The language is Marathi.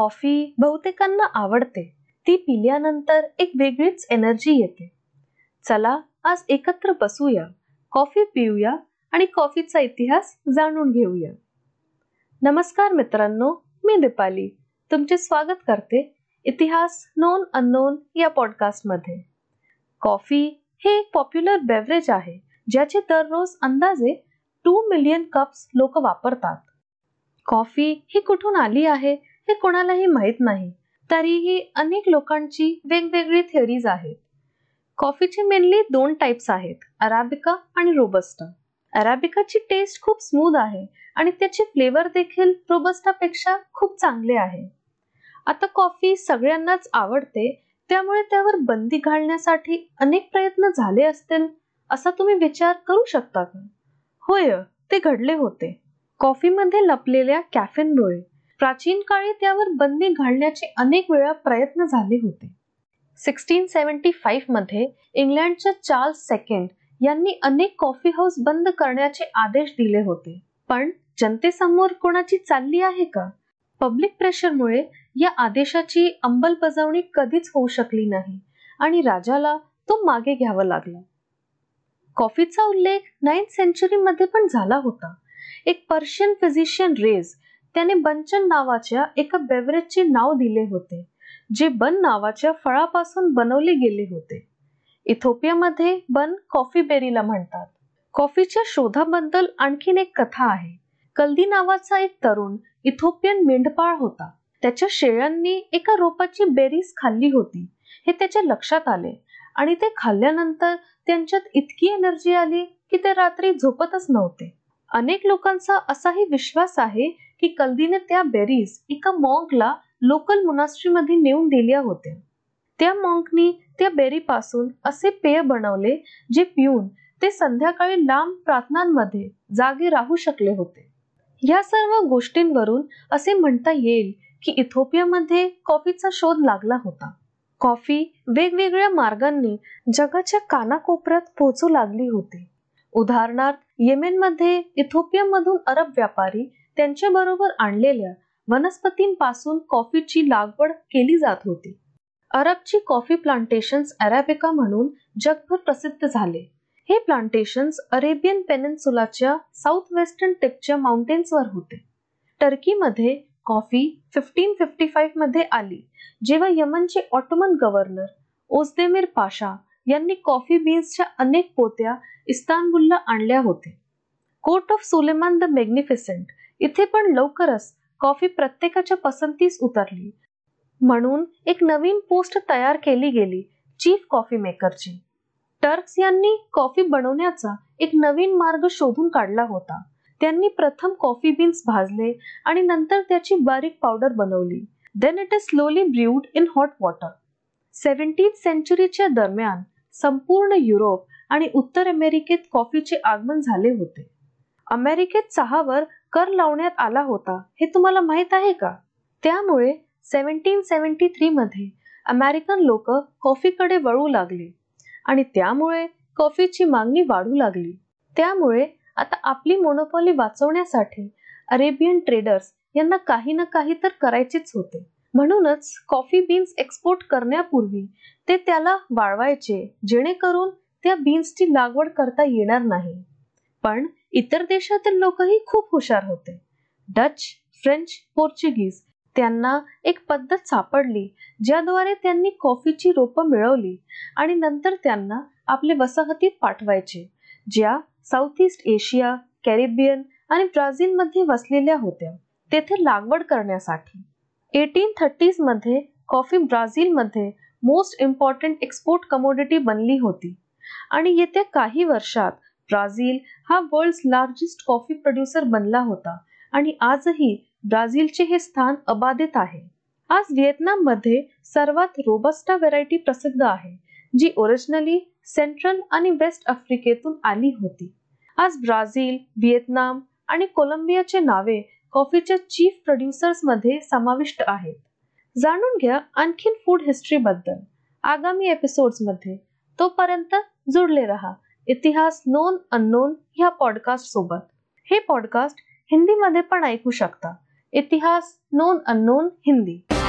कॉफी बहुतेकांना आवडते. ती पिल्यानंतर एक वेगळीच एनर्जी येते. चला आज एकत्र बसूया. कॉफी पिऊया आणि कॉफीचा इतिहास जाणून घेऊया. नमस्कार मित्रांनो मी दीपाली. तुमचे स्वागत करते इतिहास नोन अननोन या पॉडकास्टमध्ये. कॉफी हे एक पॉप्युलर बेवरेज आहे ज्याचे दररोज अंदाजे टू मिलियन कप्स लोक वापरतात. कॉफी ही कुठून आली आहे? हे कोणालाही माहीत नाही. तरीही अनेक लोकांची वेगवेगळी थिअरीज आहेत. कॉफीचे मेनली दोन टाईप्स आहेत अराबिका आणि रोबस्टा अराबिकाची टेस्ट खूप स्मूथ आहे आणि त्याचे फ्लेवर देखील रोबस्टापेक्षा खूप चांगले आहे. आता कॉफी सगळ्यांनाच आवडते त्यामुळे त्यावर बंदी घालण्यासाठी अनेक प्रयत्न झाले असतील असा तुम्ही विचार करू शकता का? होय ते घडले होते. कॉफीमध्ये लपलेल्या कॅफेनमुळे प्राचीन काळी त्यावर बंदी घालण्याचे अनेक वेळा प्रयत्न झाले होते. सिक्स्टीन सेव्हन्टी फाईव्हमध्ये इंग्लंडच्या चार्ल्स सेकंड यांनी अनेक कॉफी हाऊस बंद करण्याचे आदेश दिले होते. पण जनतेसमोर कोणाची चालली आहे का? पब्लिक प्रेशरमुळे या आदेशाची अंमलबजावणी कधीच होऊ शकली नाही आणि राजाला तो मागे घ्यावा लागला. कॉफीचा उल्लेख नाईन्थ सेंचुरीमध्ये पण झाला होता. एक पर्शियन फिजिशियन रेज त्याने बंचन नावाच्या एका बेवरेजचे नाव दिले होते जे बन नावाच्या फळापासून बनवले गेले होते. इथोपियामध्ये बन कॉफी बेरीला म्हणतात. कॉफीच्या शोधाबद्दल आणखीन एक कथा आहे. कल्दी नावाचा एक तरुण इथोपियन मेंढपाळ होता. त्याच्या शेळ्यांनी एका रोपाची बेरीज खाल्ली होती. हे त्याच्या लक्षात आले आणि ते खाल्ल्यानंतर त्यांच्यात इतकी एनर्जी आली की ते रात्री झोपतच नव्हते. अनेक लोकांचा असाही विश्वास आहे की कल्दीने त्या बेरीज एका मॉंकला लोकलमध्ये नेऊन दिल्या होत्या. त्या मॉंकनी त्या बेरीपासून असे पेय बनवले जे पिऊन ते संध्याकाळी लांब प्रार्थनांमध्ये जागे राहू शकले होते. या सर्व गोष्टींवरून असे म्हणता येईल की इथोपियामध्ये कॉफीचा शोध लागला होता. कॉफी वेगवेगळ्या मार्गांनी जगाच्या कानाकोपऱ्यात पोहोचू लागली होती. उदाहरणार्थ येमेनमध्ये इथोपियामधून अरब व्यापारी त्यांच्या बरोबर आणलेल्या वनस्पतींपासून कॉफीची लागवड केली जात होती. अरबची कॉफी प्लांटेशन्स अरेबिका म्हणून जगभर प्रसिद्ध झाले. हे प्लांटेशन्स अरेबियन पेनिन्सुलाच्या साऊथ वेस्टर्न टिपच्या माउंटेन्सवर होते. टर्कीमध्ये कॉफी फिफ्टीन फिफ्टी फाईव्हमध्ये आली जेव्हा यमनचे ऑटोमन गव्हर्नर ओजदेमिर पाशा यांनी कॉफी बीन्सच्या अनेक पोत्या इस्तानबुलला आणल्या होते court of Suleiman the magnificent इथे पण लवकरच कॉफी प्रत्येकाच्या पसंतीस उतरली. म्हणून एक नवीन पोस्ट तयार केली गेली चीफ कॉफी मेकरची. टर्क्स यांनी कॉफी बनवण्याचा एक नवीन मार्ग शोधून काढला होता. त्यांनी प्रथम कॉफी बीन्स भाजले आणि नंतर त्याची बारीक पावडर बनवली. Then it is slowly brewed in hot water seventeen सेंचुरीच्या दरम्यान संपूर्ण युरोप आणि उत्तर अमेरिकेत कॉफीचे आगमन झाले होते. अमेरिकेत चहावर कर लावण्यात आला होता हे तुम्हाला माहीत आहे का? त्यामुळे सेव्हन्टीन सेव्हन्टी थ्री मध्ये अमेरिकन लोक कॉफीकडे वळू लागले आणि त्यामुळे कॉफीची मागणी वाढू लागली. त्यामुळे आता आपली मोनोपॉली वाचवण्यासाठी अरेबियन ट्रेडर्स यांना काही ना काही तर करायचेच होते. म्हणूनच कॉफी बीन्स एक्सपोर्ट करण्यापूर्वी ते त्याला वाळवायचे जेणेकरून त्या बीन्सची लागवड करता येणार नाही. पण इतर देशातील लोकही खूप हुशार होते. डच फ्रेंच पोर्चुगीज त्यांना एक पद्धत सापडली ज्याद्वारे त्यांनी कॉफीची रोपं मिळवली आणि नंतर त्यांना आपले वसाहतीत पाठवायचे ज्या साऊथ ईस्ट एशिया कॅरिबियन आणि ब्राझील मध्ये वसलेल्या होत्या. तेथे लागवड करण्यासाठी एटीन थर्टीजमध्ये कॉफी ब्राझील मध्ये मोस्ट इम्पॉर्टंट एक्सपोर्ट कमोडिटी बनली होती आणि येत्या काही वर्षात ब्राझील हा वर्ल्ड लार्जेस्ट कॉफी प्रोड्युसर बनला होता आणि आजही ब्राझीलचे हे स्थान अबाधित आहे. आज व्हिएतनाममध्ये सर्वात रोबस्टा व्हेरायटी प्रसिद्ध आहे जी ओरिजिनली सेंट्रल आणि वेस्ट आफ्रिकेतून आली होती. आज ब्राझील व्हिएतनाम आणि कोलंबियाचे नावे कॉफीच्या चीफ प्रोड्युसर्समध्ये समाविष्ट आहेत. जाणून घ्या आणखीन फूड हिस्ट्री बद्दल. आगामी एपिसोड्समध्ये तोपर्यंत जुडले रहा. इतिहास नोन अननोन ह्या पॉडकास्ट सोबत. हे पॉडकास्ट हिंदीमध्ये पण ऐकू शकता. इतिहास नोन अननोन हिंदी.